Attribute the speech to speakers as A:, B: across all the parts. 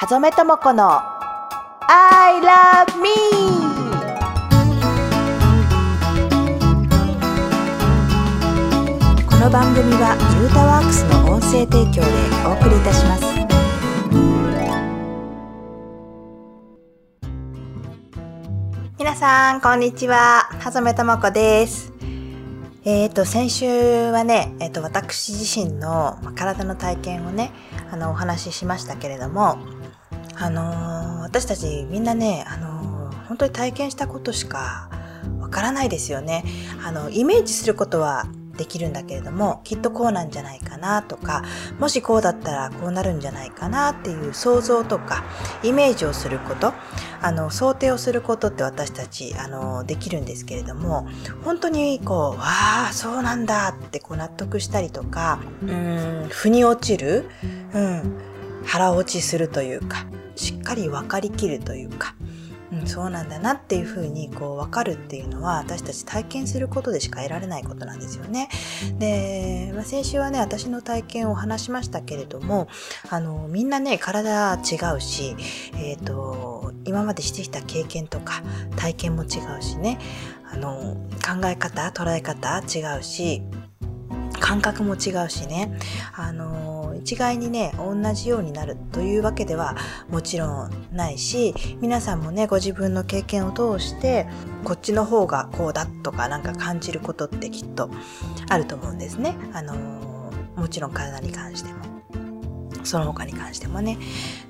A: はぞめともこの I love me この番組はユータワークスの音声提供でお送りいたします。皆さんこんにちは。はぞめともこです。えっ、ー、と、先週はね、えっ、ー、と、私自身の体の体験をね、あの、お話ししましたけれども、あの、私たちみんなね、あの、本当に体験したことしかわからないですよね。あの、イメージすることはできるんだけれども、きっとこうなんじゃないかなとか、もしこうだったらこうなるんじゃないかなっていう想像とか、イメージをすること、あの、想定をすることって私たち、あの、できるんですけれども、本当にこう、わあ、そうなんだってこう納得したりとか、うん、腑に落ちる、うん、腹落ちするというか、しっかり分かりきるというか、うん、そうなんだなっていうふうにこう分かるっていうのは私たち体験することでしか得られないことなんですよね。で、まあ、先週はね私の体験を話しましたけれどもあのみんなね体違うし、えーと、今までしてきた経験とか体験も違うしねあの考え方捉え方違うし感覚も違うしねあの一概にね同じようになるというわけではもちろんないし皆さんもねご自分の経験を通してこっちの方がこうだとかなんか感じることってきっとあると思うんですね。あのもちろん体に関しても。その他に関してもね。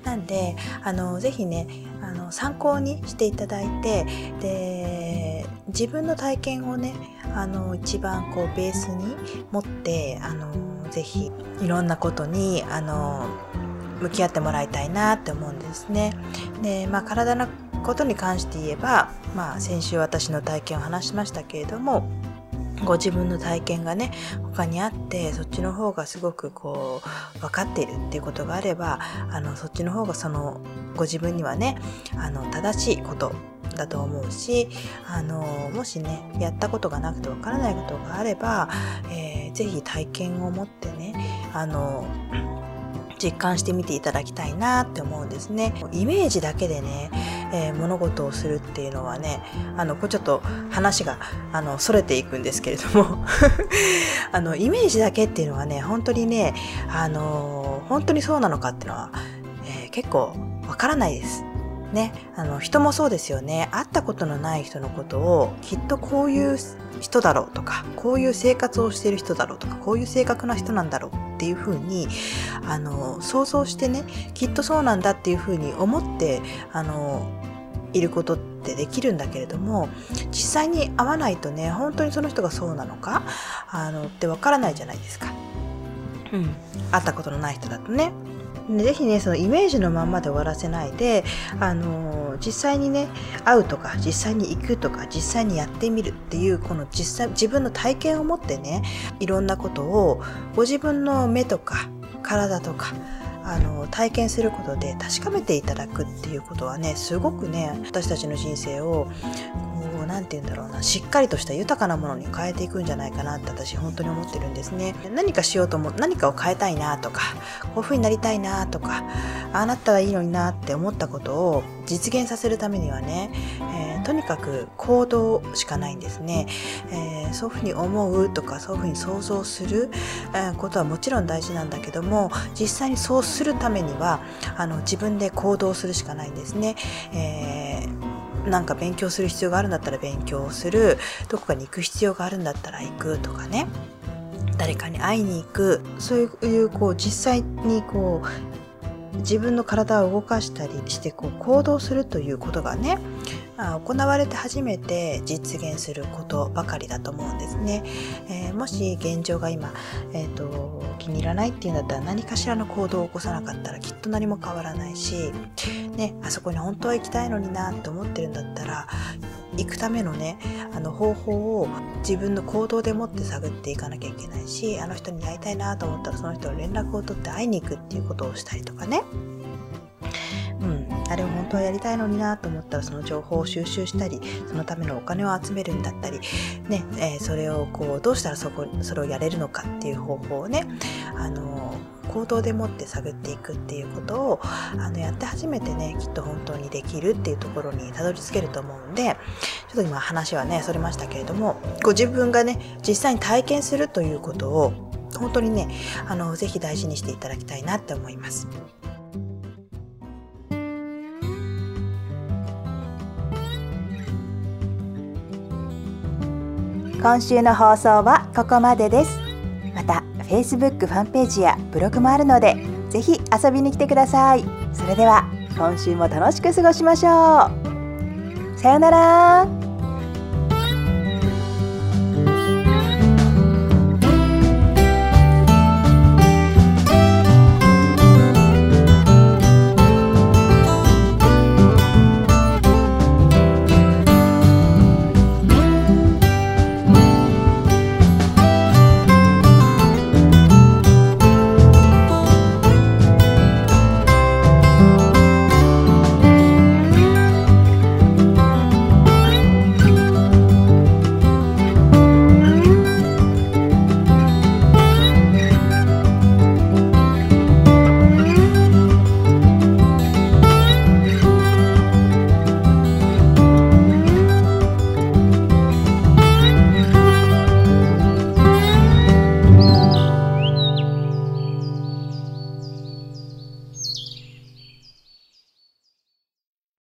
A: なんで、あの、ぜひね、あの、参考にしていただいて、で、自分の体験をね、あの、一番こう、ベースに持って、あの、ぜひいろんなことにあの向き合ってもらいたいなって思うんですね。で、まあ、体のことに関して言えば、まあ、先週私の体験を話しましたけれどもご自分の体験がね他にあってそっちの方がすごくこう分かっているっていうことがあればあのそっちの方がそのご自分にはねあの正しいことだと思うしあのもしねやったことがなくてわからないことがあれば、えー、ぜひ体験を持ってねあの実感してみていただきたいなって思うんですね。イメージだけでね、えー、物事をするっていうのはね、あの、これちょっと話が、あの、逸れていくんですけれども あの、イメージだけっていうのはね、本当にね、あの、本当にそうなのかっていうのは、えー、結構わからないです。ね、あの人もそうですよね会ったことのない人のことをきっとこういう人だろうとかこういう生活をしてる人だろうとかこういう性格な人なんだろうっていうふうにあの想像してねきっとそうなんだっていうふうに思ってあのいることってできるんだけれども実際に会わないとね本当にその人がそうなのかあのってわからないじゃないですか。うん、会ったことのない人だとね。ぜひねそのイメージのまんまで終わらせないであの実際にね会うとか実際に行くとか実際にやってみるっていうこの実際自分の体験を持ってねいろんなことをご自分の目とか体とかあの体験することで確かめていただくっていうことはねすごくね私たちの人生を何て言うんだろうな。しっかりとした豊かなものに変えていくんじゃないかなって私本当に思ってるんですね。何かしようと思何かを変えたいなとかこういう風になりたいなとかああなったらいいのになって思ったことを実現させるためにはね、えー、とにかく行動しかないんですね、えー、そういうふうに思うとかそういうふうに想像する、えことはもちろん大事なんだけども実際にそうするためにはあの自分で行動するしかないんですね、えーなんか勉強する必要があるんだったら勉強する。どこかに行く必要があるんだったら行くとかね。誰かに会いに行く。そういうこう実際にこう自分の体を動かしたりしてこう行動するということがね行われて初めて実現することばかりだと思うんですね。えー、もし現状が今、えーと、気に入らないっていうんだったら何かしらの行動を起こさなかったらきっと何も変わらないし、ね、あそこに本当は行きたいのになと思ってるんだったら行くためのねあの方法を自分の行動でもって探っていかなきゃいけないしあの人に会いたいなと思ったらその人の連絡を取って会いに行くっていうことをしたりとかね。あれを本当はやりたいのになと思ったらその情報を収集したりそのためのお金を集めるんだったり、ねえー、それをこうどうしたらそこそれをやれるのかっていう方法をねあの行動でもって探っていくっていうことをあのやって初めてねきっと本当にできるっていうところにたどり着けると思うんでちょっと今話はねそれましたけれどもご自分がね実際に体験するということを本当にねあのぜひ大事にしていただきたいなって思います。今週の放送はここまでです。また Facebook ファンページやブログもあるのでぜひ遊びに来てください。それでは今週も楽しく過ごしましょう。さようなら。